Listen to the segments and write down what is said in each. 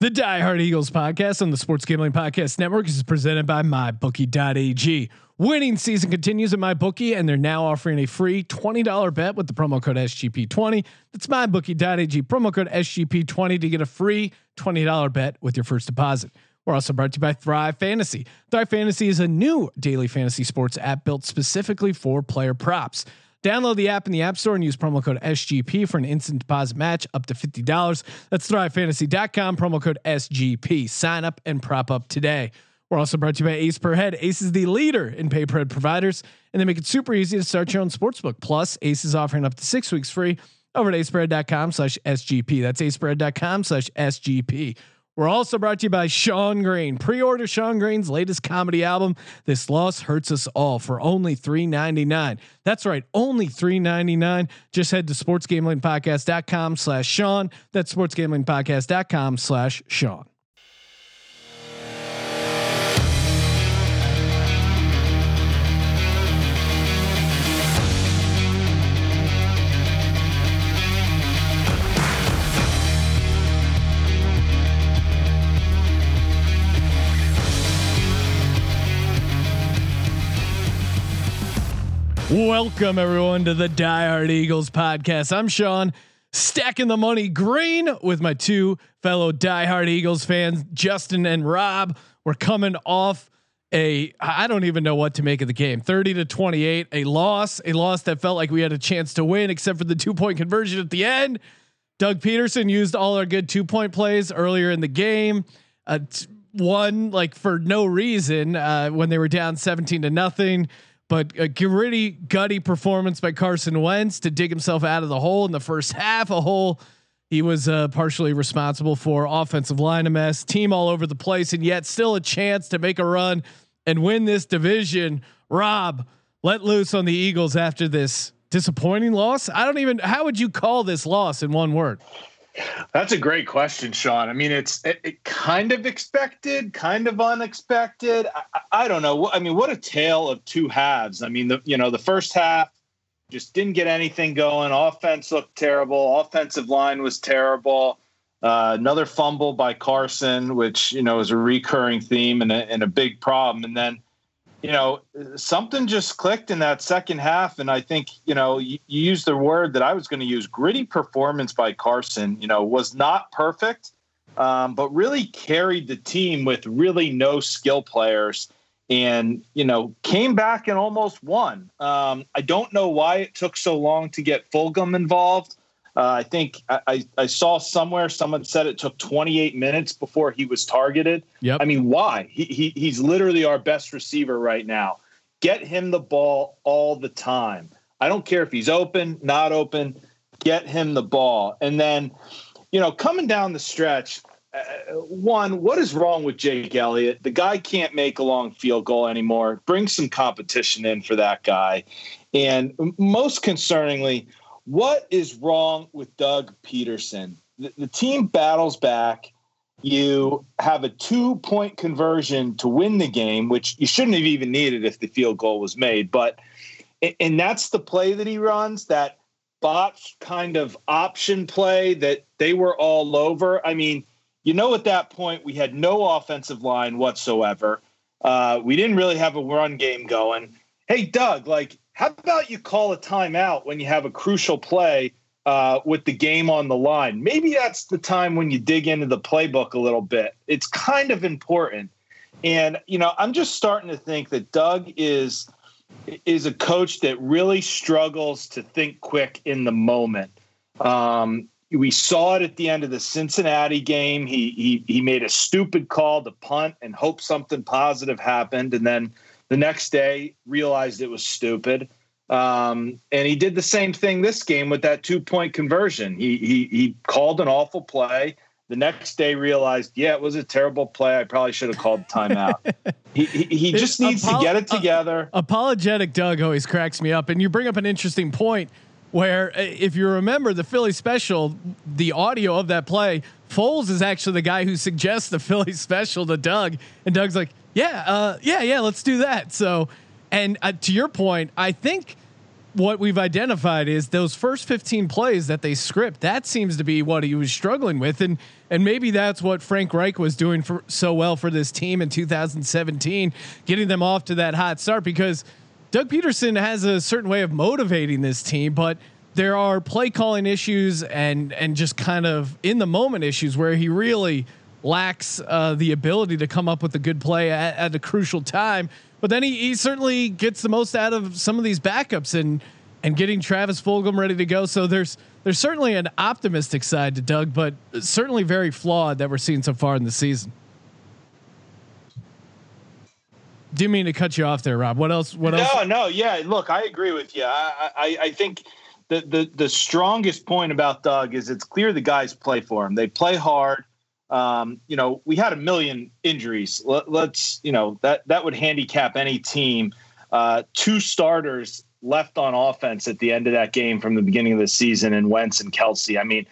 The Die Hard Eagles podcast on the Sports Gambling Podcast Network is presented by MyBookie.ag. Winning season continues at MyBookie, and they're now offering a free $20 bet with the promo code SGP20. That's MyBookie.ag, promo code SGP20 to get a free $20 bet with your first deposit. We're also brought to you by Thrive Fantasy. Thrive Fantasy is a new daily fantasy sports app built specifically for player props. Download the app in the App Store and use promo code SGP for an instant deposit match up to $50. That's thrivefantasy.com, promo code SGP. Sign up and prop up today. We're also brought to you by Ace Per Head. Ace is the leader in pay per head providers, and they make it super easy to start your own sportsbook. Plus, Ace is offering up to six weeks free over at aceperhead.com slash SGP. That's aceperhead.com slash SGP. We're also brought to you by Sean Green. Pre-order Sean Green's latest comedy album, This Loss Hurts Us All, for only $3.99. That's right, only $3.99. Just head to sportsgamblingpodcast.com slash Sean. That's sportsgamblingpodcast.com slash Sean. Welcome everyone to the Die Hard Eagles podcast. I'm Sean, stacking the money green with my two fellow Die Hard Eagles fans, Justin and Rob. We're coming off a I don't even know what to make of the game. 30 to 28, a loss, a loss that felt like we had a chance to win except for the two-point conversion at the end. Doug Pederson used all our good two-point plays earlier in the game. Uh, one like for no reason uh, when they were down 17 to nothing. But a gritty, gutty performance by Carson Wentz to dig himself out of the hole in the first half. A hole he was uh, partially responsible for. Offensive line a mess, team all over the place, and yet still a chance to make a run and win this division. Rob, let loose on the Eagles after this disappointing loss. I don't even. How would you call this loss in one word? That's a great question, Sean. I mean, it's it, it kind of expected, kind of unexpected. I, I, don't know. I mean, what a tale of two halves. I mean, the you know the first half just didn't get anything going. Offense looked terrible. Offensive line was terrible. Uh, another fumble by Carson, which you know is a recurring theme and a, and a big problem. And then you know, something just clicked in that second half. And I think, you know, you, you used the word that I was going to use gritty performance by Carson, you know, was not perfect, um, but really carried the team with really no skill players and, you know, came back and almost won. Um, I don't know why it took so long to get Fulgham involved. Uh, I think I, I saw somewhere someone said it took 28 minutes before he was targeted. Yep. I mean, why? He, he he's literally our best receiver right now. Get him the ball all the time. I don't care if he's open, not open. Get him the ball, and then, you know, coming down the stretch. Uh, one, what is wrong with Jake Elliott? The guy can't make a long field goal anymore. Bring some competition in for that guy. And most concerningly, what is wrong with Doug Pederson? The, the team battles back. You have a two point conversion to win the game, which you shouldn't have even needed if the field goal was made. But, and that's the play that he runs, that botched kind of option play that they were all over. I mean, you know, at that point, we had no offensive line whatsoever. Uh, we didn't really have a run game going. Hey, Doug, like, how about you call a timeout when you have a crucial play uh, with the game on the line? Maybe that's the time when you dig into the playbook a little bit. It's kind of important. And you know, I'm just starting to think that Doug is is a coach that really struggles to think quick in the moment. Um, we saw it at the end of the Cincinnati game. He he he made a stupid call to punt and hope something positive happened, and then the next day, realized it was stupid. Um, and he did the same thing this game with that two point conversion. He, he, he called an awful play. The next day, realized, yeah, it was a terrible play. I probably should have called timeout. he, he, he just needs Apolo- to get it together. Uh, apologetic Doug always cracks me up. And you bring up an interesting point where, uh, if you remember the Philly special, the audio of that play, Foles is actually the guy who suggests the Philly special to Doug. And Doug's like, yeah, uh, yeah, yeah. Let's do that. So, and uh, to your point, I think what we've identified is those first 15 plays that they script. That seems to be what he was struggling with, and And maybe that's what Frank Reich was doing for so well for this team in 2017, getting them off to that hot start because Doug Pederson has a certain way of motivating this team, but there are play calling issues and and just kind of in the moment issues where he really lacks uh, the ability to come up with a good play at, at a crucial time. But then he, he certainly gets the most out of some of these backups and and getting Travis Fulgham ready to go. So there's there's certainly an optimistic side to Doug, but certainly very flawed that we're seeing so far in the season. Do you mean to cut you off there, Rob? What else? What no, else? No, no, yeah. Look, I agree with you. I, I, I think the, the the strongest point about Doug is it's clear the guys play for him. They play hard. Um, you know, we had a million injuries. Let, us you know, that that would handicap any team. Uh, two starters left on offense at the end of that game from the beginning of the season, and Wentz and Kelce. I mean,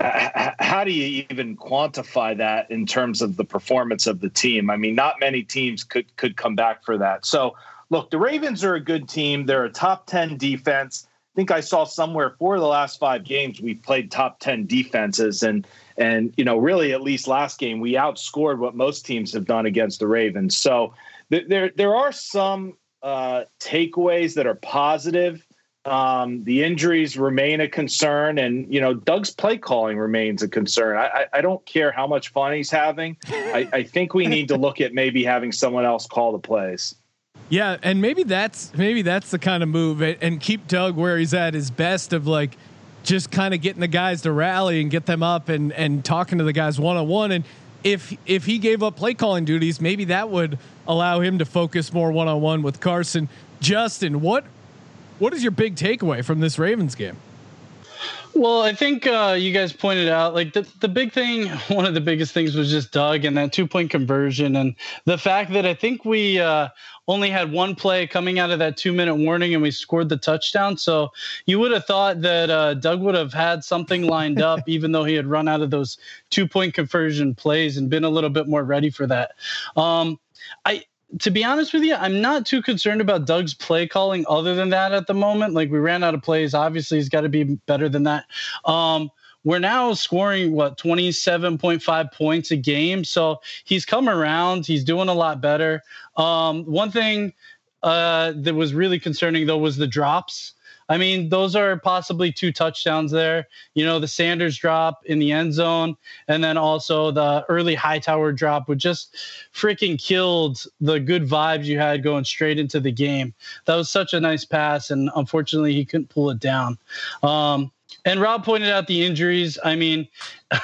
how do you even quantify that in terms of the performance of the team? I mean, not many teams could could come back for that. So, look, the Ravens are a good team. They're a top ten defense. I think I saw somewhere for the last five games we played top ten defenses, and and you know, really at least last game we outscored what most teams have done against the Ravens. So there there are some uh, takeaways that are positive. Um, the injuries remain a concern, and you know Doug's play calling remains a concern. I, I, I don't care how much fun he's having. I, I think we need to look at maybe having someone else call the plays. Yeah, and maybe that's maybe that's the kind of move, and keep Doug where he's at his best of like just kind of getting the guys to rally and get them up and and talking to the guys one on one. And if if he gave up play calling duties, maybe that would allow him to focus more one on one with Carson. Justin, what what is your big takeaway from this Ravens game? Well, I think uh, you guys pointed out like the the big thing. One of the biggest things was just Doug and that two point conversion, and the fact that I think we uh, only had one play coming out of that two minute warning, and we scored the touchdown. So you would have thought that uh, Doug would have had something lined up, even though he had run out of those two point conversion plays and been a little bit more ready for that. Um, I to be honest with you, I'm not too concerned about Doug's play calling other than that at the moment. Like we ran out of plays. Obviously, he's got to be better than that. Um, we're now scoring what 27.5 points a game. So he's come around. He's doing a lot better. Um, one thing uh, that was really concerning though was the drops. I mean, those are possibly two touchdowns there. You know, the Sanders drop in the end zone, and then also the early Hightower drop, which just freaking killed the good vibes you had going straight into the game. That was such a nice pass, and unfortunately, he couldn't pull it down. Um, and Rob pointed out the injuries. I mean,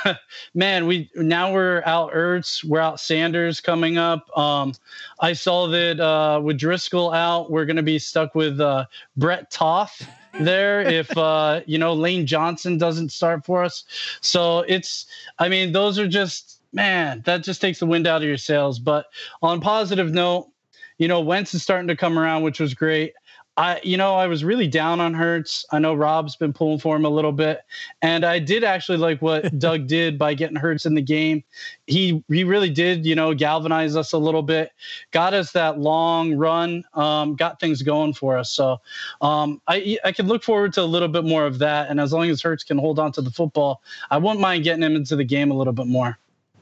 man, we now we're out Ertz, we're out Sanders coming up. Um, I saw that uh, with Driscoll out, we're going to be stuck with uh, Brett Toth there if uh, you know Lane Johnson doesn't start for us. So it's, I mean, those are just man, that just takes the wind out of your sails. But on positive note, you know, Wentz is starting to come around, which was great. I, you know, I was really down on Hurts. I know Rob's been pulling for him a little bit, and I did actually like what Doug did by getting Hurts in the game. He he really did, you know, galvanize us a little bit, got us that long run, um, got things going for us. So um, I I could look forward to a little bit more of that, and as long as Hurts can hold on to the football, I wouldn't mind getting him into the game a little bit more.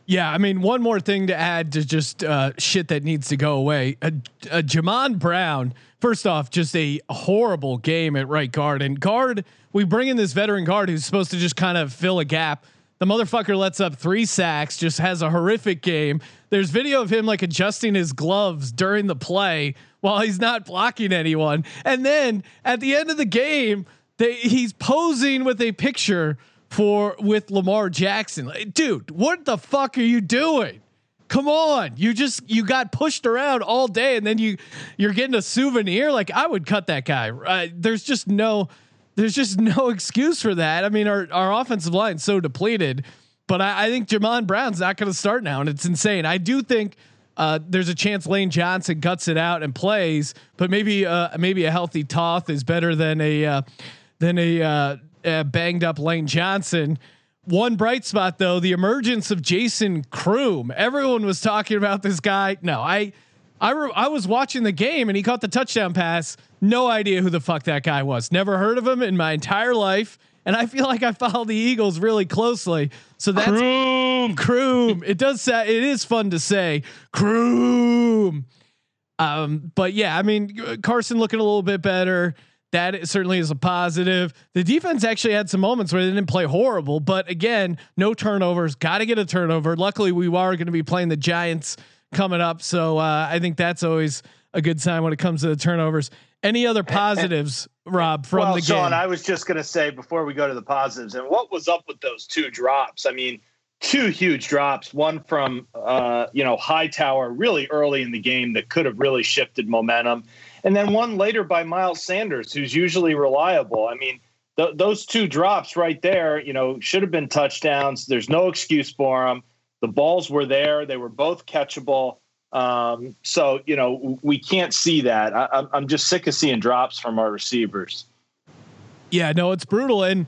Yeah, I mean, one more thing to add to just uh, shit that needs to go away. Uh, uh, Jamon Brown, first off, just a horrible game at right guard. And guard, we bring in this veteran guard who's supposed to just kind of fill a gap. The motherfucker lets up three sacks, just has a horrific game. There's video of him like adjusting his gloves during the play while he's not blocking anyone. And then at the end of the game, they, he's posing with a picture for with Lamar Jackson. Dude, what the fuck are you doing? Come on, you just you got pushed around all day, and then you you're getting a souvenir. Like I would cut that guy. Uh, there's just no there's just no excuse for that. I mean, our our offensive line's so depleted, but I, I think Jamon Brown's not going to start now, and it's insane. I do think. Uh, there's a chance Lane Johnson guts it out and plays, but maybe uh, maybe a healthy Toth is better than a uh, than a uh, uh, banged up Lane Johnson. One bright spot though, the emergence of Jason Croom. Everyone was talking about this guy. No, I, I, re- I was watching the game and he caught the touchdown pass. No idea who the fuck that guy was. Never heard of him in my entire life. And I feel like I follow the Eagles really closely. So that's Croom, Croom. It does say it is fun to say Croom. Um, but yeah, I mean Carson looking a little bit better. That certainly is a positive. The defense actually had some moments where they didn't play horrible, but again, no turnovers. Got to get a turnover. Luckily, we are going to be playing the Giants coming up, so uh, I think that's always a good sign when it comes to the turnovers. Any other positives, Rob, from well, the Sean. I was just going to say before we go to the positives, and what was up with those two drops? I mean, two huge drops. One from uh, you know Hightower really early in the game that could have really shifted momentum, and then one later by Miles Sanders, who's usually reliable. I mean, th- those two drops right there, you know, should have been touchdowns. There's no excuse for them. The balls were there; they were both catchable. Um, so you know we can't see that. I, I'm just sick of seeing drops from our receivers. Yeah, no, it's brutal, and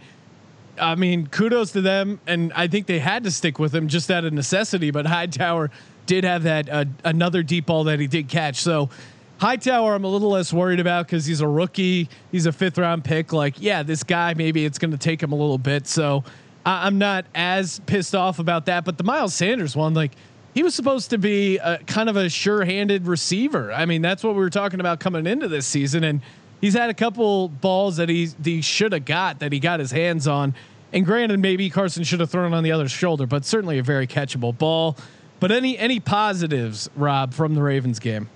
I mean, kudos to them, and I think they had to stick with him just out of necessity. But Hightower did have that uh, another deep ball that he did catch. So Hightower, I'm a little less worried about because he's a rookie. He's a fifth round pick. Like, yeah, this guy maybe it's going to take him a little bit. So I- I'm not as pissed off about that. But the Miles Sanders one, like he was supposed to be a, kind of a sure-handed receiver. I mean, that's what we were talking about coming into this season, and he's had a couple balls that he he should have got that he got his hands on. And granted, maybe Carson should have thrown on the other shoulder, but certainly a very catchable ball. But any any positives, Rob, from the Ravens game?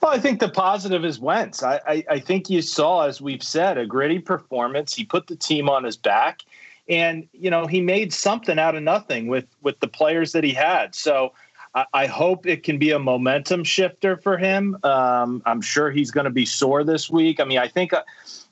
Well, I think the positive is Wentz. I, I, I think you saw, as we've said, a gritty performance. He put the team on his back and you know he made something out of nothing with with the players that he had. So I, I hope it can be a momentum shifter for him. Um, I'm sure he's going to be sore this week. I mean, I think.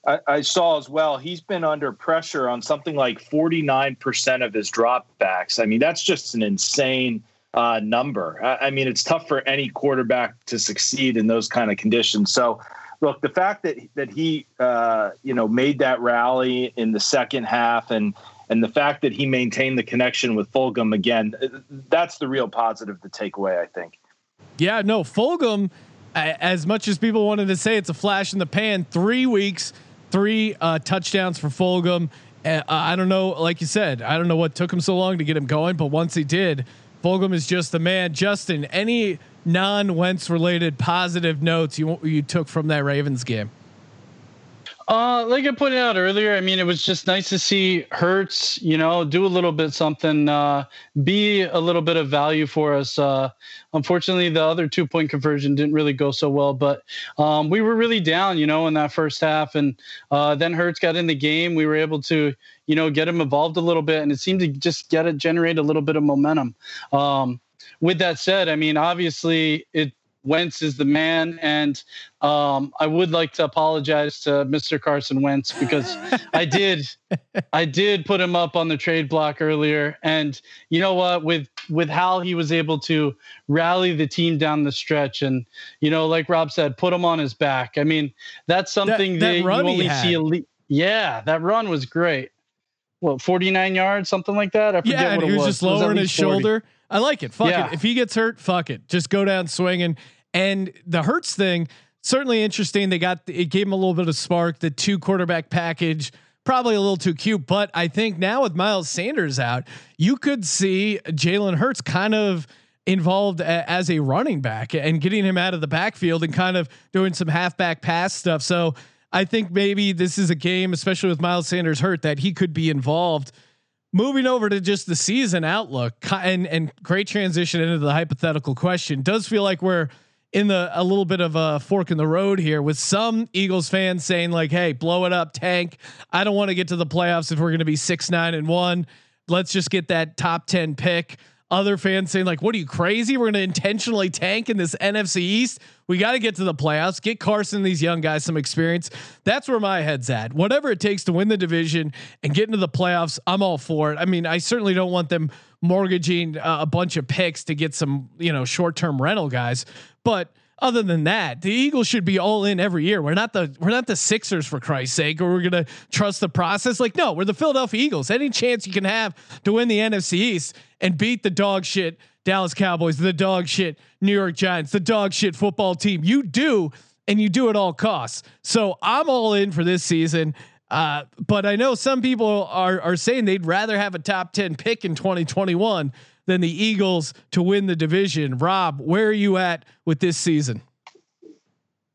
I, I, saw as well. He's been under pressure on something like 49% of his dropbacks. I mean, that's just an insane uh, number. I, I, mean, it's tough for any quarterback to succeed in those kind of conditions. So, look, the fact that that he uh, you know made that rally in the second half and and the fact that he maintained the connection with Fulgham again, that's the real positive to take away. I think. Yeah, no, Fulgham. As much as people wanted to say it's a flash in the pan, three weeks, three uh, touchdowns for Fulgham. Uh, I don't know, like you said, I don't know what took him so long to get him going, but once he did, Fulgham is just the man. Justin, any non Wentz related positive notes you you took from that Ravens game? Uh, like I pointed out earlier, I mean, it was just nice to see Hurts, you know, do a little bit something, uh, be a little bit of value for us. Uh, unfortunately, the other two point conversion didn't really go so well, but um, we were really down, you know, in that first half. And uh, then Hurts got in the game. We were able to, you know, get him involved a little bit, and it seemed to just get it, generate a little bit of momentum. Um, with that said, I mean, obviously it Wentz is the man, and um, I would like to apologize to Mr. Carson Wentz because I did, I did put him up on the trade block earlier, and you know what? With with how he was able to rally the team down the stretch, and you know, like Rob said, put him on his back. I mean, that's something that, that, that you only see. Elite, yeah, that run was great. Well, forty nine yards, something like that. I forget yeah, what it was, Yeah, he was. just lowering his 40. shoulder I like it. Fuck yeah. it. If he gets hurt, fuck it. Just go down swinging. And the Hurts thing, certainly interesting. They got it gave him a little bit of spark. The two quarterback package, probably a little too cute. But I think now with Miles Sanders out, you could see Jalen Hurts kind of involved a, as a running back and getting him out of the backfield and kind of doing some halfback pass stuff. So I think maybe this is a game, especially with Miles Sanders hurt, that he could be involved moving over to just the season outlook and and great transition into the hypothetical question does feel like we're in the a little bit of a fork in the road here with some Eagles fans saying like hey blow it up tank. I don't want to get to the playoffs if we're going to be 6 9 and 1 let's just get that top 10 pick other fans saying like, "What are you crazy? We're going to intentionally tank in this NFC East. We got to get to the playoffs. Get Carson these young guys some experience." That's where my head's at. Whatever it takes to win the division and get into the playoffs, I'm all for it. I mean, I certainly don't want them mortgaging uh, a bunch of picks to get some, you know, short-term rental guys, but other than that, the Eagles should be all in every year. We're not the we're not the Sixers for Christ's sake, or we're gonna trust the process. Like, no, we're the Philadelphia Eagles. Any chance you can have to win the NFC East and beat the dog shit Dallas Cowboys, the dog shit New York Giants, the dog shit football team, you do, and you do at all costs. So I'm all in for this season. Uh, but I know some people are are saying they'd rather have a top ten pick in 2021 than the Eagles to win the division. Rob, where are you at with this season?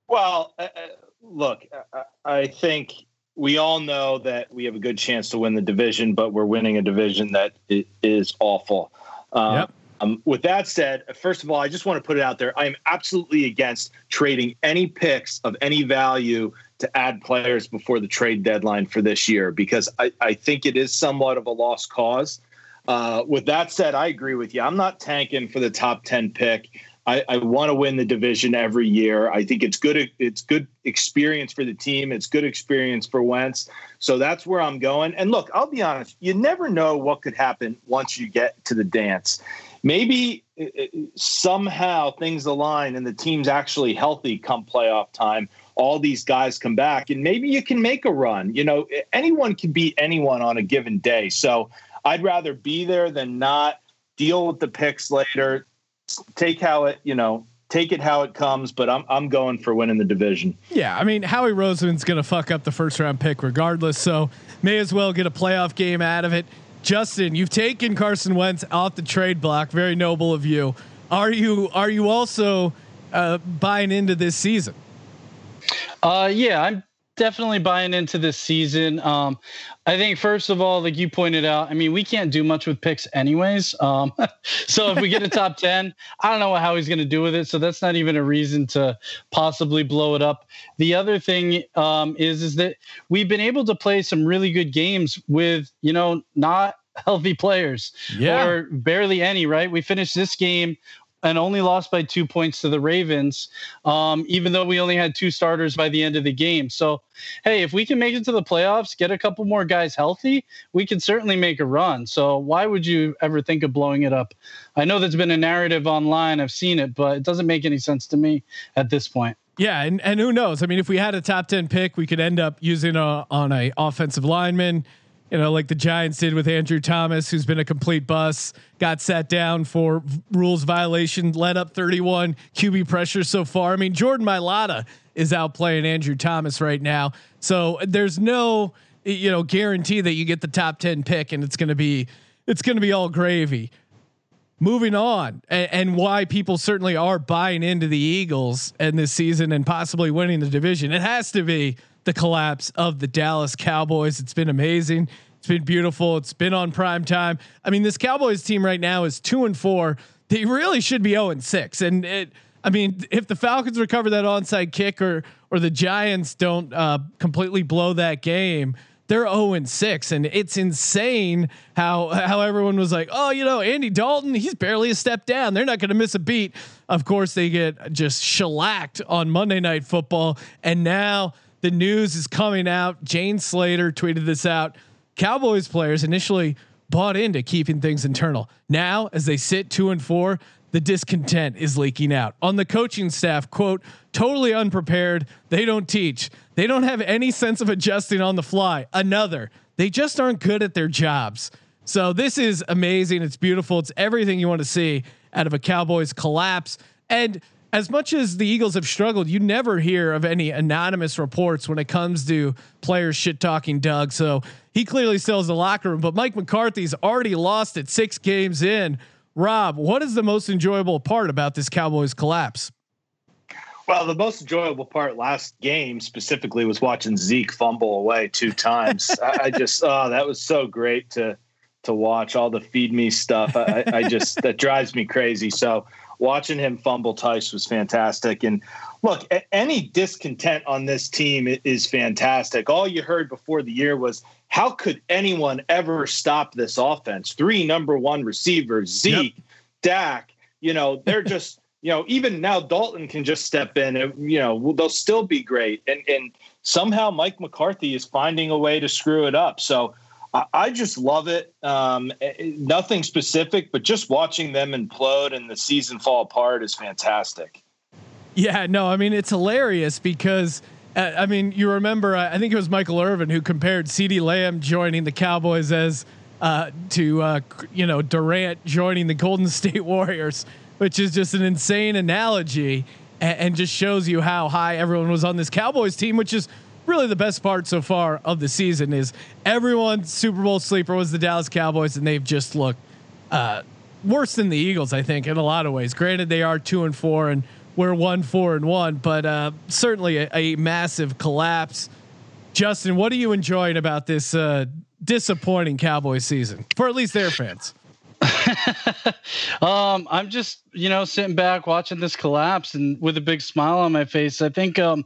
Well, uh, uh look, uh, uh, I think we all know that we have a good chance to win the division, but we're winning a division that is awful. Um, yep. Um, with that said, first of all, I just want to put it out there. I am absolutely against trading any picks of any value to add players before the trade deadline for this year because I, I think it is somewhat of a lost cause. Uh, with that said, I agree with you. I'm not tanking for the top 10 pick. I, I want to win the division every year. I think it's good. It's good experience for the team. It's good experience for Wentz. So that's where I'm going. And look, I'll be honest. You never know what could happen once you get to the dance maybe uh, uh, somehow things align and the team's actually healthy come playoff time all these guys come back and maybe you can make a run you know anyone can beat anyone on a given day so i'd rather be there than not deal with the picks later take how it you know take it how it comes but i'm i'm going for winning the division yeah i mean howie roseman's going to fuck up the first round pick regardless so may as well get a playoff game out of it Justin, you've taken Carson Wentz off the trade block. Very noble of you. Are you are you also uh, buying into this season? Uh, yeah, I'm definitely buying into this season. Um, I think first of all, like you pointed out, I mean, we can't do much with picks anyways. Um, so if we get a top 10, I don't know how he's going to do with it. So that's not even a reason to possibly blow it up. The other thing um, is, is that we've been able to play some really good games with, you know, not healthy players yeah. or barely any, right? We finished this game and only lost by two points to the Ravens, um, even though we only had two starters by the end of the game. So, hey, if we can make it to the playoffs, get a couple more guys healthy, we can certainly make a run. So, why would you ever think of blowing it up? I know there's been a narrative online, I've seen it, but it doesn't make any sense to me at this point. Yeah, and, and who knows? I mean, if we had a top ten pick, we could end up using a, on a offensive lineman you know, like the Giants did with Andrew Thomas, who's been a complete bust, got sat down for rules violation, led up 31 QB pressure so far. I mean, Jordan Mailata is out playing Andrew Thomas right now. So there's no, you know, guarantee that you get the top 10 pick and it's going to be, it's going to be all gravy. Moving on, and, and why people certainly are buying into the Eagles and this season and possibly winning the division. It has to be the collapse of the Dallas Cowboys. It's been amazing. It's been beautiful. It's been on prime time. I mean, this Cowboys team right now is two and four. They really should be zero and six. And it, I mean, if the Falcons recover that onside kick or or the Giants don't uh, completely blow that game, they're 0 and 6 and it's insane how how everyone was like, "Oh, you know, Andy Dalton, he's barely a step down. They're not going to miss a beat." Of course, they get just shellacked on Monday Night Football and now the news is coming out. Jane Slater tweeted this out. Cowboys players initially bought into keeping things internal. Now, as they sit two and four, the discontent is leaking out on the coaching staff. Quote, totally unprepared. They don't teach. They don't have any sense of adjusting on the fly. Another, they just aren't good at their jobs. So this is amazing. It's beautiful. It's everything you want to see out of a Cowboys collapse. And as much as the Eagles have struggled, you never hear of any anonymous reports when it comes to players shit talking Doug. So he clearly sells the locker room. But Mike McCarthy's already lost it six games in. Rob, what is the most enjoyable part about this Cowboys collapse? Well, the most enjoyable part last game specifically was watching Zeke fumble away two times. I, I, just, oh, that was so great to to watch all the feed me stuff. I, I just that drives me crazy. So watching him fumble Tice was fantastic. And look, any discontent on this team is fantastic. All you heard before the year was how could anyone ever stop this offense? Three number one receivers, Zeke, yep. Dak. You know, they're just. you know, even now Dalton can just step in. And, you know, they'll still be great. And and somehow Mike McCarthy is finding a way to screw it up. So I just love it. Um, nothing specific, but just watching them implode and the season fall apart is fantastic. Yeah, no, I mean it's hilarious because uh, I mean you remember uh, I think it was Michael Irvin who compared CeeDee Lamb joining the Cowboys as uh, to uh, you know Durant joining the Golden State Warriors, which is just an insane analogy and, and just shows you how high everyone was on this Cowboys team, which is really the best part so far of the season is everyone's Super Bowl sleeper was the Dallas Cowboys, and they've just looked uh, worse than the Eagles, I think, in a lot of ways. Granted, they are two and four, and we're one four and one, but uh, certainly a, a, massive collapse. Justin, what are you enjoying about this uh, disappointing Cowboy season for at least their fans? um, I'm just, you know, sitting back watching this collapse and with a big smile on my face. I think, um,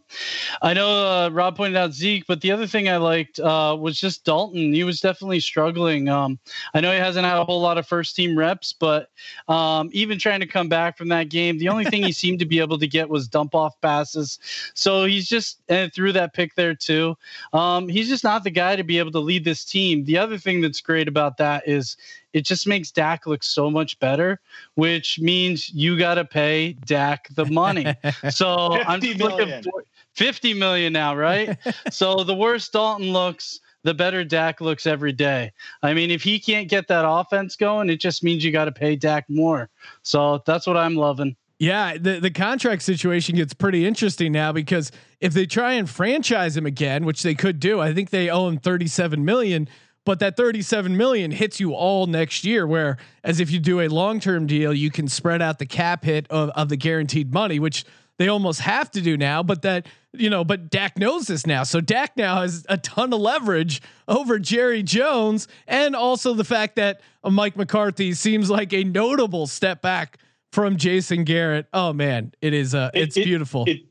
I know uh, Rob pointed out Zeke, but the other thing I liked uh, was just Dalton. He was definitely struggling. Um, I know he hasn't had a whole lot of first team reps, but um, even trying to come back from that game, the only thing he seemed to be able to get was dump off passes. So he's just and threw that pick there too. Um, he's just not the guy to be able to lead this team. The other thing that's great about that is it just makes Dak look so much better, which means you got to pay Dak the money. So I'm looking for 50 million now, right? so the worse Dalton looks, the better Dak looks every day. I mean, if he can't get that offense going, it just means you got to pay Dak more. So that's what I'm loving. Yeah, the the contract situation gets pretty interesting now because if they try and franchise him again, which they could do, I think they owe him 37 million but that 37 million hits you all next year where as if you do a long-term deal you can spread out the cap hit of, of the guaranteed money which they almost have to do now but that you know but Dak knows this now. So Dak now has a ton of leverage over Jerry Jones and also the fact that Mike McCarthy seems like a notable step back from Jason Garrett. Oh man it is uh it's it, beautiful. it,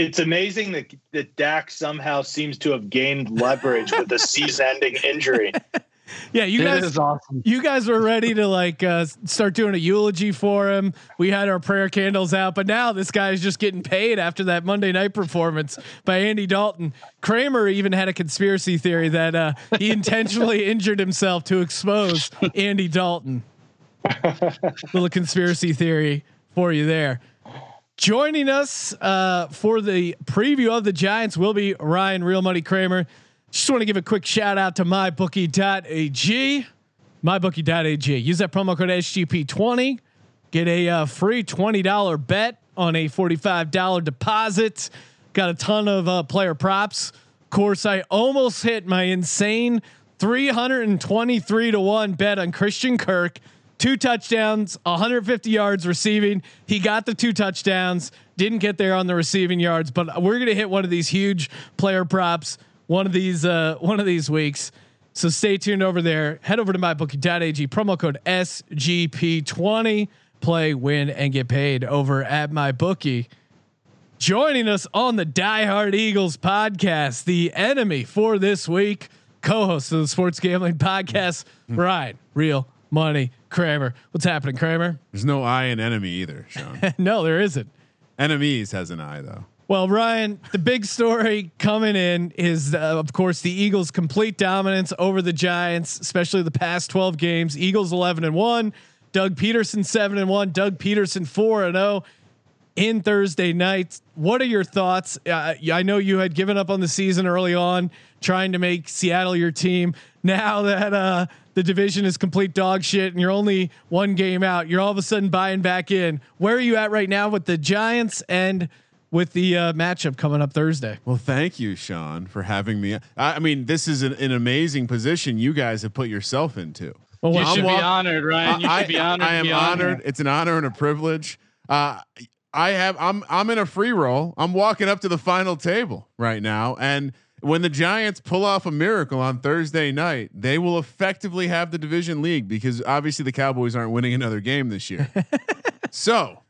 it's amazing that that Dak somehow seems to have gained leverage with a season-ending injury. Yeah, you guys, awesome. you guys were ready to like uh, start doing a eulogy for him. We had our prayer candles out, but now this guy is just getting paid after that Monday night performance by Andy Dalton. Kramer even had a conspiracy theory that uh, he intentionally injured himself to expose Andy Dalton. Little conspiracy theory for you there. Joining us uh, for the preview of the Giants will be Ryan Real Money Kramer. Just want to give a quick shout out to mybookie.ag. Mybookie.ag. Use that promo code SGP20. Get a uh, free $20 bet on a $45 deposit. Got a ton of uh, player props. Of course, I almost hit my insane 323 to 1 bet on Christian Kirk two touchdowns, 150 yards receiving. He got the two touchdowns, didn't get there on the receiving yards, but we're gonna hit one of these huge player props one of these uh, one of these weeks. So stay tuned over there. Head over to mybookie.ag promo code SGP20. Play, win, and get paid over at mybookie. Joining us on the Die Hard Eagles podcast, the enemy for this week, co-host of the Sports Gambling Podcast, Ryan Real Money Kramer. What's happening, Kramer? There's no I in enemy either, Sean. no, there isn't. Enemies has an I though. Well, Ryan, the big story coming in is, uh, of course, the Eagles' complete dominance over the Giants, especially the past 12 games. Eagles 11 and 1, Doug Pederson 7 and 1, Doug Pederson 4 and 0 in Thursday night. What are your thoughts? Uh, I know you had given up on the season early on, trying to make Seattle your team. Now that uh, the division is complete dog shit and you're only one game out, you're all of a sudden buying back in. Where are you at right now with the Giants and with the uh, matchup coming up Thursday? Well, thank you, Sean, for having me. I, I mean, this is an, an, amazing position you guys have put yourself into. Well, you I'm should be honored, Ryan. You I, should be honored. I, I am honored. honored. It's an honor and a privilege. Uh, I have. I'm. I'm in a free roll. I'm walking up to the final table right now, and when the Giants pull off a miracle on Thursday night, they will effectively have the division league because obviously the Cowboys aren't winning another game this year. so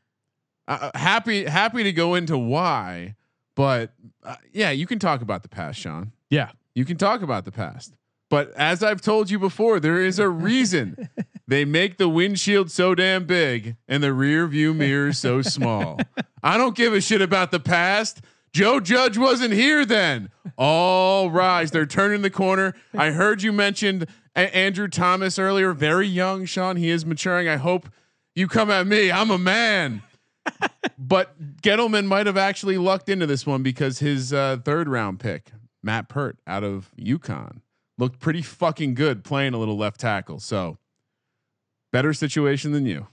uh, uh, happy, happy to go into why, but uh, yeah, you can talk about the past, Sean. Yeah, you can talk about the past. But as I've told you before, there is a reason they make the windshield so damn big and the rear view mirror so small. I don't give a shit about the past. Joe Judge wasn't here then. All rise. They're turning the corner. I heard you mentioned a- Andrew Thomas earlier. Very young, Sean. He is maturing. I hope you come at me. I'm a man. but Gettleman might have actually lucked into this one because his uh, third round pick, Matt Peart out of UConn, looked pretty fucking good playing a little left tackle. So better situation than you.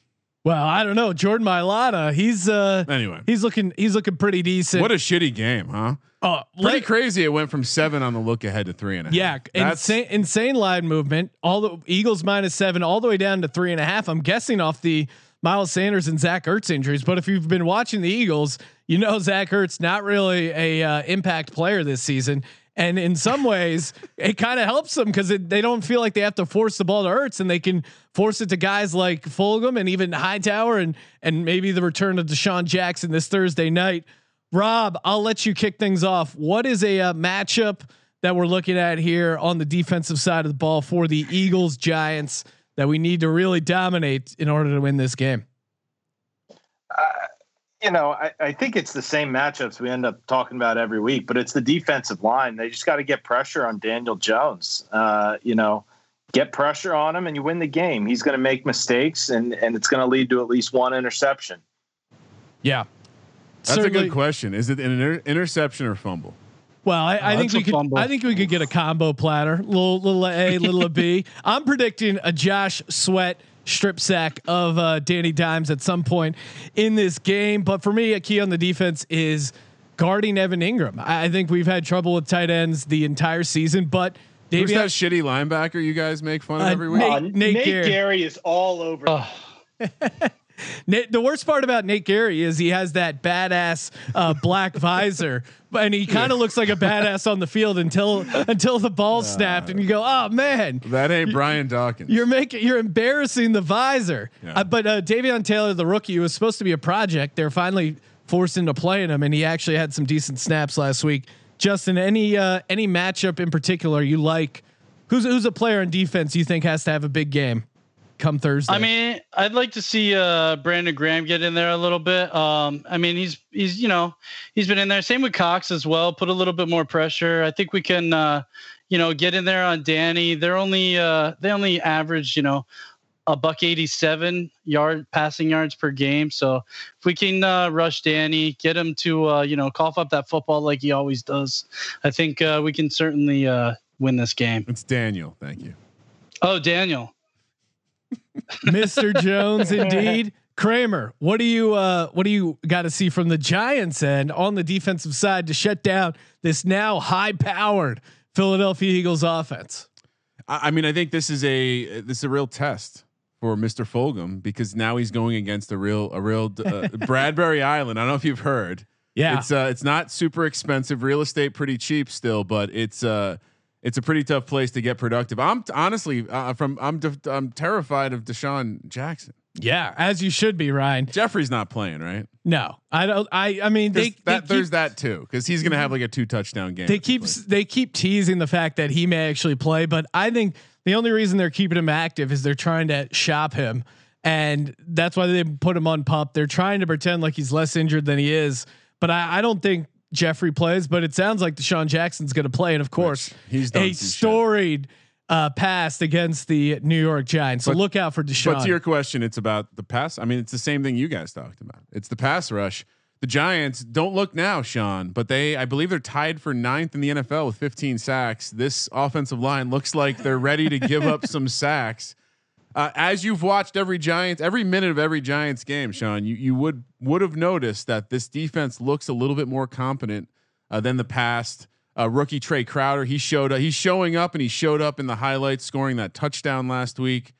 Well, I don't know. Jordan Mailata, he's uh Anyway, he's looking he's looking pretty decent. what a shitty game, huh? oh, Pretty let- crazy. It went from seven on the look ahead to three and a half. yeah, That's insane insane line movement. All the Eagles minus seven, all the way down to three and a half. I'm guessing off the Miles Sanders and Zach Ertz injuries. But if you've been watching the Eagles, you know Zach Ertz not really a uh, impact player this season. And in some ways, it kind of helps them because they don't feel like they have to force the ball to Ertz, and they can force it to guys like Fulgham and even Hightower, and and maybe the return of DeSean Jackson this Thursday night. Rob, I'll let you kick things off. What is a uh, matchup that we're looking at here on the defensive side of the ball for the Eagles Giants that we need to really dominate in order to win this game? You know, I, I think it's the same matchups we end up talking about every week, but it's the defensive line. They just got to get pressure on Daniel Jones. Uh, you know, get pressure on him, and you win the game. He's going to make mistakes, and and it's going to lead to at least one interception. Yeah, That's a good question. Is it an inter- interception or fumble? Well, I, I Oh, think we a could. fumble. I think we could get a combo platter, little little A, little B. I'm predicting a Josh Sweat strip sack of uh, Danny Dimes at some point in this game. But for me, a key on the defense is guarding Evan Engram. I, I think we've had trouble with tight ends the entire season, but Who's Davion, that shitty linebacker you guys make fun of Uh, every week? Nate- Nate Nate, Gerry. Gerry. is all over. Nate, the worst part about Nate Gerry is he has that badass uh, black visor, and he kind of looks like a badass on the field until until the ball snapped, and you go, "Oh man, that ain't Brian Dawkins. You're making you're embarrassing the visor. Yeah. Uh, but uh, Davion Taylor, the rookie, was supposed to be a project. They're finally forced into playing him, and he actually had some decent snaps last week. Justin, any uh, any matchup in particular you like? Who's who's a player in defense you think has to have a big game come Thursday? I mean, I'd like to see uh, Brandon Graham get in there a little bit. Um, I mean, he's he's you know he's been in there. Same with Cox as well. Put a little bit more pressure. I think we can uh, you know get in there on Danny. They're only uh, they only average you know a buck eighty seven yard passing yards per game. So if we can uh, rush Danny, get him to uh, you know cough up that football like he always does, I think uh, we can certainly uh, win this game. it's Daniel. Thank you. Oh, Daniel. Mr. Jones, indeed. Kramer, what do you uh, what do you got to see from the Giants end on the defensive side to shut down this now high powered Philadelphia Eagles offense? I, I mean, I think this is a this is a real test for Mr. Fulgham because now he's going against a real a real uh, Bradberry Island. I don't know if you've heard. Yeah, It's uh, it's not super expensive. Real estate pretty cheap still, but it's uh, it's a pretty tough place to get productive. I'm t- honestly uh, from I'm de- I'm terrified of DeSean Jackson. yeah, as you should be, Ryan. Jeffery's not playing, right? No, I don't. I I mean, they, that, they there's keep, that too because he's gonna have like a two touchdown game. they keep they keep teasing the fact that he may actually play, but I think the only reason they're keeping him active is they're trying to shop him, and that's why they put him on pup. They're trying to pretend like he's less injured than he is, but I, I don't think Jeffery plays. But it sounds like DeSean Jackson's going to play, and of course, he's done a storied uh, pass against the New York Giants. So But- look out for DeSean. But to your question, it's about the pass. I mean, it's the same thing you guys talked about. It's the pass rush. The Giants don't look now, Sean, but they, I believe, they're tied for ninth in the NFL with 15 sacks. This offensive line looks like they're ready to give up some sacks. Uh, as you've watched every Giants, every minute of every Giants game, Sean, you you would would have noticed that this defense looks a little bit more competent uh, than the past. Uh, rookie Tae Crowder, he showed up. He's showing up, and he showed up in the highlights, scoring that touchdown last week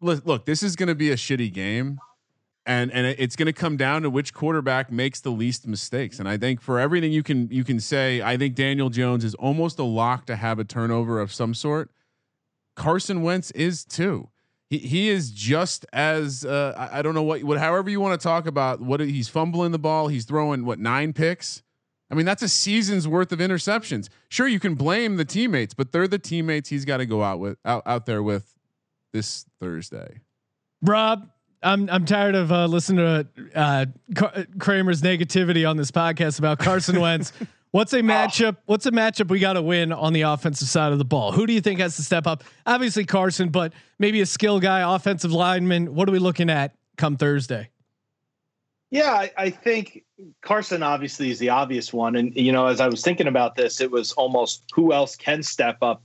look, look this is going to be a shitty game and and it's going to come down to which quarterback makes the least mistakes and i think for everything you can you can say i think daniel jones is almost a lock to have a turnover of some sort carson wentz is too he, he is just as uh, I, I don't know what what however you want to talk about what he's fumbling the ball he's throwing what nine picks I mean, that's a season's worth of interceptions. Sure, you can blame the teammates, but they're the teammates he's got to go out with out, out there with this Thursday. Rob, I'm I'm tired of uh, listening to uh, Kramer's negativity on this podcast about Carson Wentz. What's a matchup? What's a matchup we got to win on the offensive side of the ball? Who do you think has to step up? Obviously Carson, but maybe a skill guy, offensive lineman. What are we looking at come Thursday? Yeah, I, I think Carson obviously is the obvious one, and you know, as I was thinking about this, it was almost who else can step up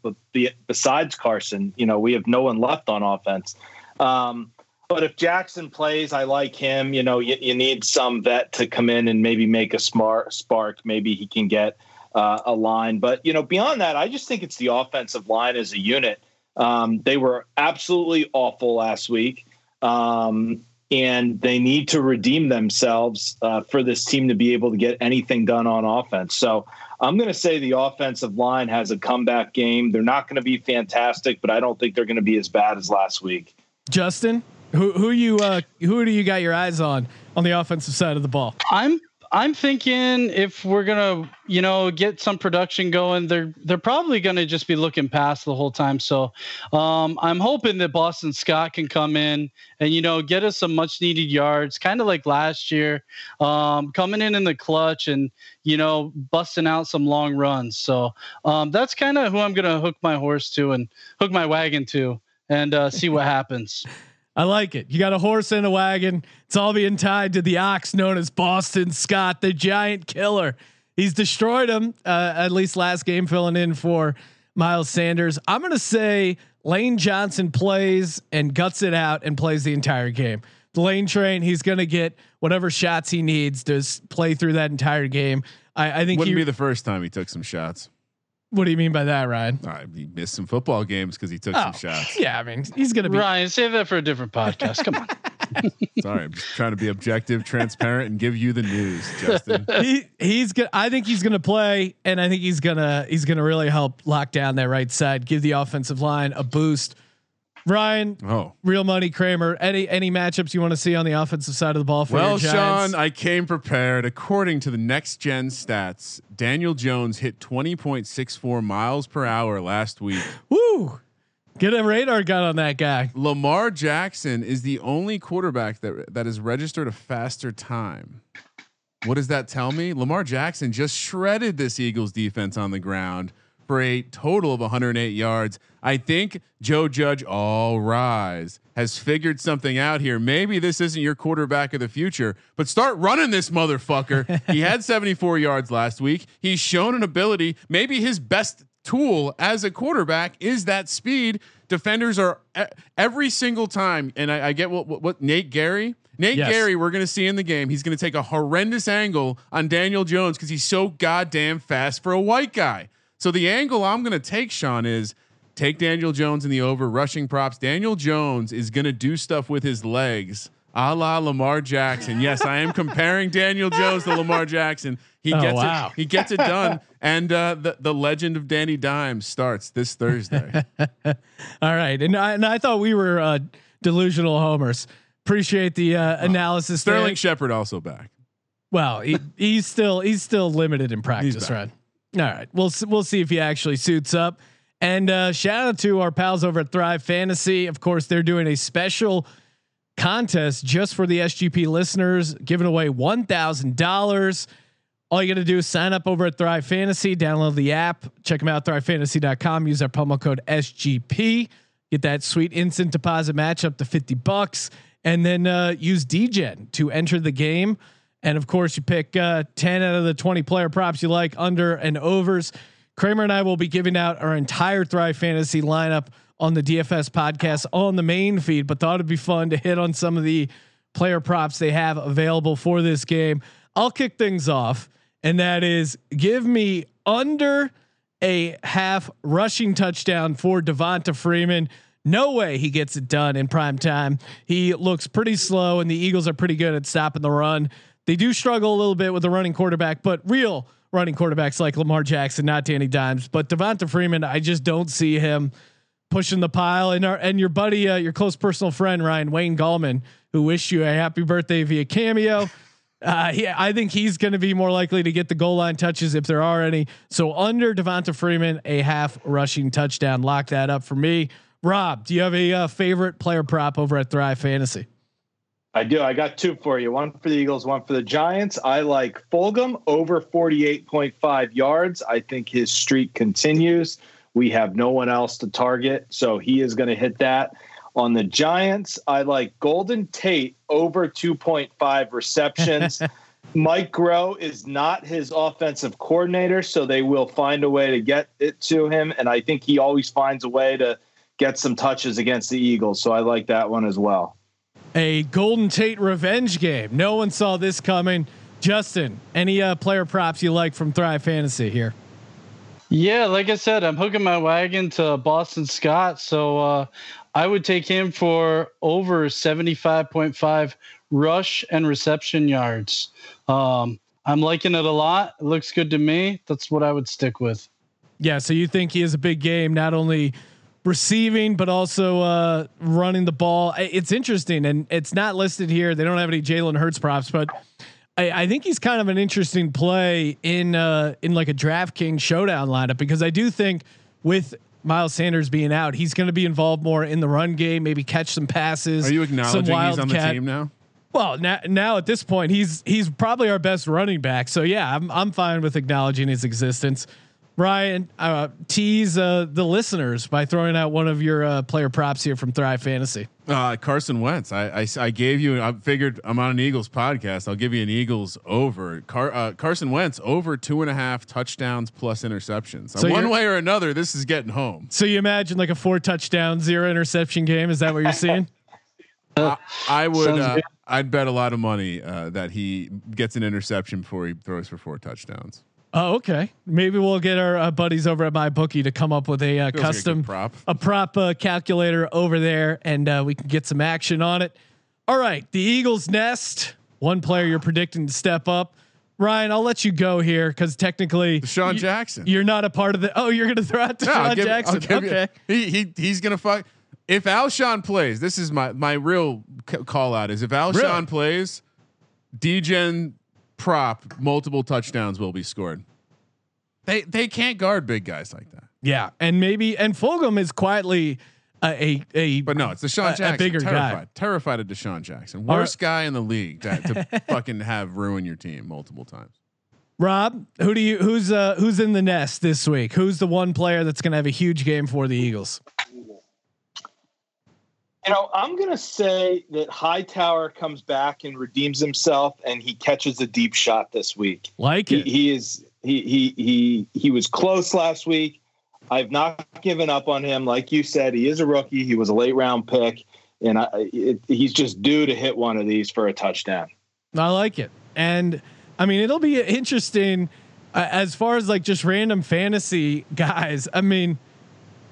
besides Carson. You know, we have no one left on offense. Um, but if Jackson plays, I like him. You know, you, you need some vet to come in and maybe make a smart spark. Maybe he can get uh, a line. But you know, beyond that, I just think it's the offensive line as a unit. Um, they were absolutely awful last week, um, and they need to redeem themselves uh, for this team to be able to get anything done on offense. So I'm going to say the offensive line has a comeback game. They're not going to be fantastic, but I don't think they're going to be as bad as last week. Justin, who who you uh, who do you got your eyes on on the offensive side of the ball? I'm I'm thinking if we're gonna, you know, get some production going, they're they're probably gonna just be looking past the whole time. So um, I'm hoping that Boston Scott can come in and you know get us some much needed yards, kind of like last year, um, coming in in the clutch and you know busting out some long runs. So um, that's kind of who I'm gonna hook my horse to and hook my wagon to and uh, see what happens. I like it. You got a horse and a wagon. It's all being tied to the ox known as Boston Scott, the giant killer. He's destroyed him, uh, at least last game, filling in for Miles Sanders. I'm going to say Lane Johnson plays and guts it out and plays the entire game. The lane train, he's going to get whatever shots he needs to play through that entire game. I, I think wouldn't he, be the first time he took some shots. What do you mean by that, Ryan? Uh, he missed some football games because he took Oh, some shots. Yeah, I mean he's gonna be. Ryan, save that for a different podcast. Come on. Sorry, I'm just trying to be objective, transparent, and give you the news, Justin. He he's gonna. I think he's gonna play, and I think he's gonna he's gonna really help lock down that right side, give the offensive line a boost. Ryan, Oh, real money, Kramer. Any any matchups you want to see on the offensive side of the ball for well? Sean, I came prepared. According to the next gen stats, Daniel Jones hit 20.64 miles per hour last week. Woo! Get a radar gun on that guy. Lamar Jackson is the only quarterback that that has registered a faster time. What does that tell me? Lamar Jackson just shredded this Eagles defense on the ground for a total of 108 yards. I think Joe Judge, all rise, has figured something out here. Maybe this isn't your quarterback of the future, but start running this motherfucker. he had 74 yards last week. He's shown an ability. Maybe his best tool as a quarterback is that speed. Defenders are every single time, and I, I get what, what what Nate Gerry. Nate Yes. Gerry, we're going to see in the game. He's going to take a horrendous angle on Daniel Jones because he's so goddamn fast for a white guy. So the angle I'm going to take, Sean, is take Daniel Jones in the over rushing props. Daniel Jones is going to do stuff with his legs, a la Lamar Jackson. Yes, I am comparing Daniel Jones to Lamar Jackson. He Oh, gets wow. it. He gets it done. And uh, the the legend of Danny Dimes starts this Thursday. All right, and I, and I thought we were uh, delusional homers. Appreciate the uh, analysis. Sterling Shepard also back. Well, he, he's still he's still limited in practice, right? All right, we'll we'll see if he actually suits up. And uh, shout out to our pals over at Thrive Fantasy. Of course, they're doing a special contest just for the SGP listeners, giving away one thousand dollars. All you got to do is sign up over at Thrive Fantasy, download the app, check them out, thrivefantasy.com, use our promo code SGP, get that sweet instant deposit match up to 50 bucks, and then uh, use DGen to enter the game. And of course, you pick uh, 10 out of the 20 player props you like, under and overs. Kramer and I will be giving out our entire Thrive Fantasy lineup on the DFS podcast on the main feed, but thought it'd be fun to hit on some of the player props they have available for this game. I'll kick things off, and that is give me under a half rushing touchdown for Devonta Freeman. No way he gets it done in prime time. He looks pretty slow, and the Eagles are pretty good at stopping the run. They do struggle a little bit with the running quarterback, but real running quarterbacks like Lamar Jackson, not Danny Dimes. But Devonta Freeman, I just don't see him pushing the pile. And our and your buddy, uh, your close personal friend Ryan Wayne Gallman, who wished you a happy birthday via cameo. Uh, he, I think he's going to be more likely to get the goal line touches if there are any. So under Devonta Freeman, a half rushing touchdown. Lock that up for me. Rob, do you have a uh, favorite player prop over at Thrive Fantasy? I do. I got two for you. One for the Eagles, one for the Giants. I like Fulgham over 48.5 yards. I think his streak continues. We have no one else to target, so he is going to hit that. On the Giants, I like Golden Tate over 2.5 receptions. Mike Groh is not his offensive coordinator, so they will find a way to get it to him. And I think he always finds a way to get some touches against the Eagles. So I like that one as well. A Golden Tate revenge game. No one saw this coming. Justin, any uh, player props you like from Thrive Fantasy here? Yeah, like I said, I'm hooking my wagon to Boston Scott, so uh, I would take him for over 75.5 rush and reception yards. Um, I'm liking it a lot. It looks good to me. That's what I would stick with. Yeah. So you think he has a big game, not only receiving but also uh, running the ball. It's interesting, and it's not listed here. They don't have any Jalen Hurts props, but I, I, think he's kind of an interesting play in uh, in like a DraftKings showdown lineup because I do think with Miles Sanders being out, he's going to be involved more in the run game, maybe catch some passes. Are you acknowledging he's on the team now? Well, now, now at this point, he's he's probably our best running back. So yeah, I'm I'm fine with acknowledging his existence. Ryan, uh, tease uh, the listeners by throwing out one of your uh, player props here from Thrive Fantasy. Uh, Carson Wentz. I, I, I gave you. I figured I'm on an Eagles podcast. I'll give you an Eagles over. Car, uh, Carson Wentz over two and a half touchdowns plus interceptions. So one way or another, this is getting home. So you imagine like a four touchdown, zero interception game. Is that what you're seeing? I, I would. Uh, I'd bet a lot of money that he gets an interception before he throws for four touchdowns. Oh, okay. Maybe we'll get our uh, buddies over at MyBookie to come up with a uh, custom like a prop, a prop uh, calculator over there, and uh, we can get some action on it. All right, the Eagles nest. One player you're predicting to step up. Ryan, I'll let you go here because technically, DeSean Jackson. You're not a part of the. Oh, you're going to throw out DeSean Jackson. okay. You, he he he's going to fuck. If Alshon plays, this is my my real c- call out is if Alshon really? plays, Degen prop, multiple touchdowns will be scored. They they can't guard big guys like that. Yeah, and maybe and Fulgham is quietly a a, but no, it's DeSean Jackson. A bigger terrified, guy. terrified of DeSean Jackson, worst right. guy in the league to, to fucking have ruin your team multiple times. Rob, who do you who's uh who's in the nest this week? Who's the one player that's going to have a huge game for the Eagles? You know, I'm going to say that Hightower comes back and redeems himself, and he catches a deep shot this week. Like he, it. He is he he he he was close last week. I've not given up on him. Like you said, he is a rookie. He was a late round pick, and I, it, he's just due to hit one of these for a touchdown. I like it, and I mean it'll be interesting uh, as far as like just random fantasy guys. I mean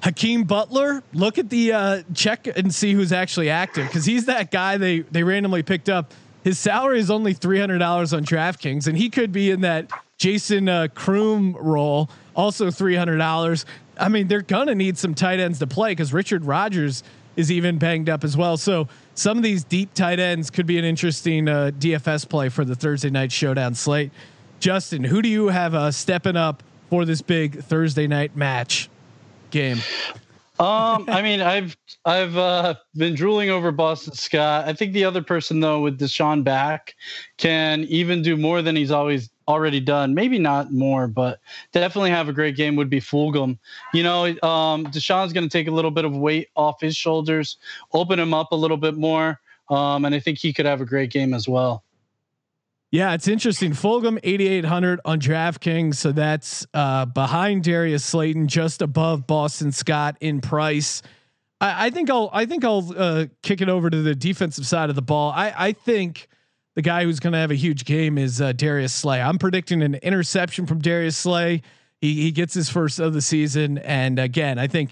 Hakeem Butler, look at the uh, check and see who's actually active because he's that guy they they randomly picked up. His salary is only three hundred dollars on DraftKings, and he could be in that Jason uh, Croom role, also three hundred dollars. I mean, they're gonna need some tight ends to play because Richard Rodgers is even banged up as well. So some of these deep tight ends could be an interesting uh, DFS play for the Thursday night showdown slate. Justin, who do you have uh, stepping up for this big Thursday night match? Game? um, I mean, I've I've uh, been drooling over Boston Scott. I think the other person though, with DeSean back, can even do more than he's always already done. Maybe not more, but definitely have a great game. Would be Fulgham. You know, um, DeSean's going to take a little bit of weight off his shoulders, open him up a little bit more, um, and I think he could have a great game as well. Yeah, it's interesting. Fulgham 8,800 on DraftKings. So that's uh, behind Darius Slayton, just above Boston Scott in price. I, I think I'll, I think I'll uh, kick it over to the defensive side of the ball. I, I think the guy who's going to have a huge game is uh, Darius Slay. I'm predicting an interception from Darius Slay. He, he gets his first of the season. And again, I think,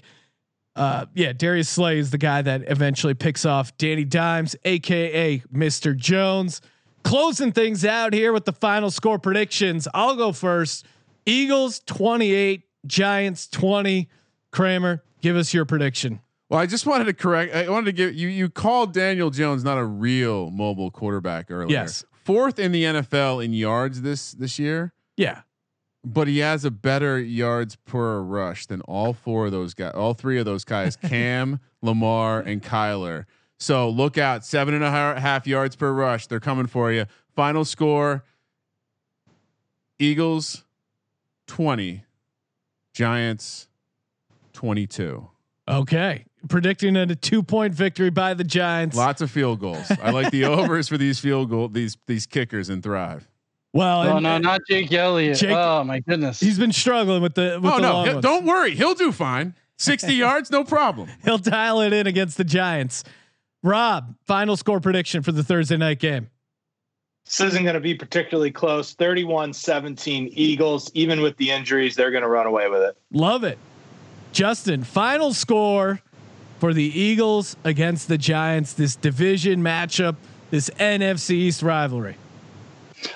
uh, yeah, Darius Slay is the guy that eventually picks off Danny Dimes, AKA Mr. Jones closing things out here with the final score predictions. I'll go first. Eagles 28, Giants 20. Kramer, give us your prediction. Well, I just wanted to correct. I wanted to give you. You called Daniel Jones not a real mobile quarterback earlier. Yes, fourth in the NFL in yards this this year. Yeah, but he has a better yards per rush than all four of those guys. All three of those guys: Cam, Lamar, and Kyler. So look out, seven and a half yards per rush. They're coming for you. Final score: Eagles twenty, Giants twenty-two. Okay, predicting a two-point victory by the Giants. Lots of field goals. I like the overs for these field goal these these kickers and thrive. Well, oh, no, not Jake Elliott. Jake, oh my goodness, he's been struggling with the. With oh the no, don't worry, he'll do fine. Sixty yards, no problem. He'll dial it in against the Giants. Rob, final score prediction for the Thursday night game. This isn't going to be particularly close. 31 17 Eagles. Even with the injuries, they're going to run away with it. Love it. Justin, final score for the Eagles against the Giants, this division matchup, this NFC East rivalry.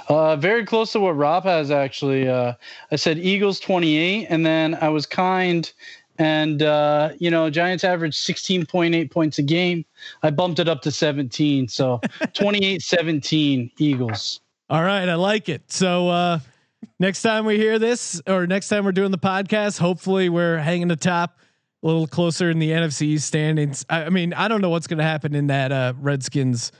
Uh, very close to what Rob has actually. Uh, I said Eagles 28, and then I was kind and uh, you know Giants average 16.8 points a game. I bumped it up to 17, so 28-17 Eagles. All right, I like it. So uh, next time we hear this, or next time we're doing the podcast, hopefully we're hanging the top a little closer in the NFC standings. I, I mean, I don't know what's going to happen in that uh, Redskins.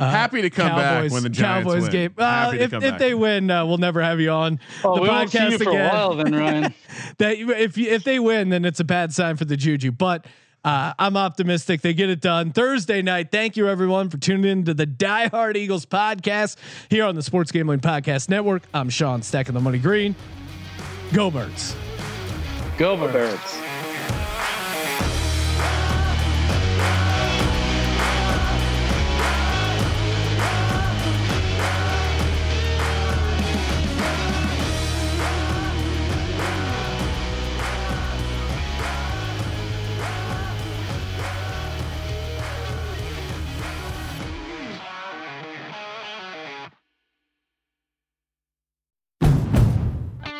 Uh, Happy to come Cowboys, back when the Giants Cowboys win. game. Uh, if if they win, uh, we'll never have you on oh, the we podcast won't see you for again. a while, then Ryan. that if if they win, then it's a bad sign for the Juju. But uh, I'm optimistic they get it done Thursday night. Thank you everyone for tuning in to the Die Hard Eagles podcast here on the Sports Gambling Podcast Network. I'm Sean Stacking the Money Green. Go Birds. Go Birds. Go Birds.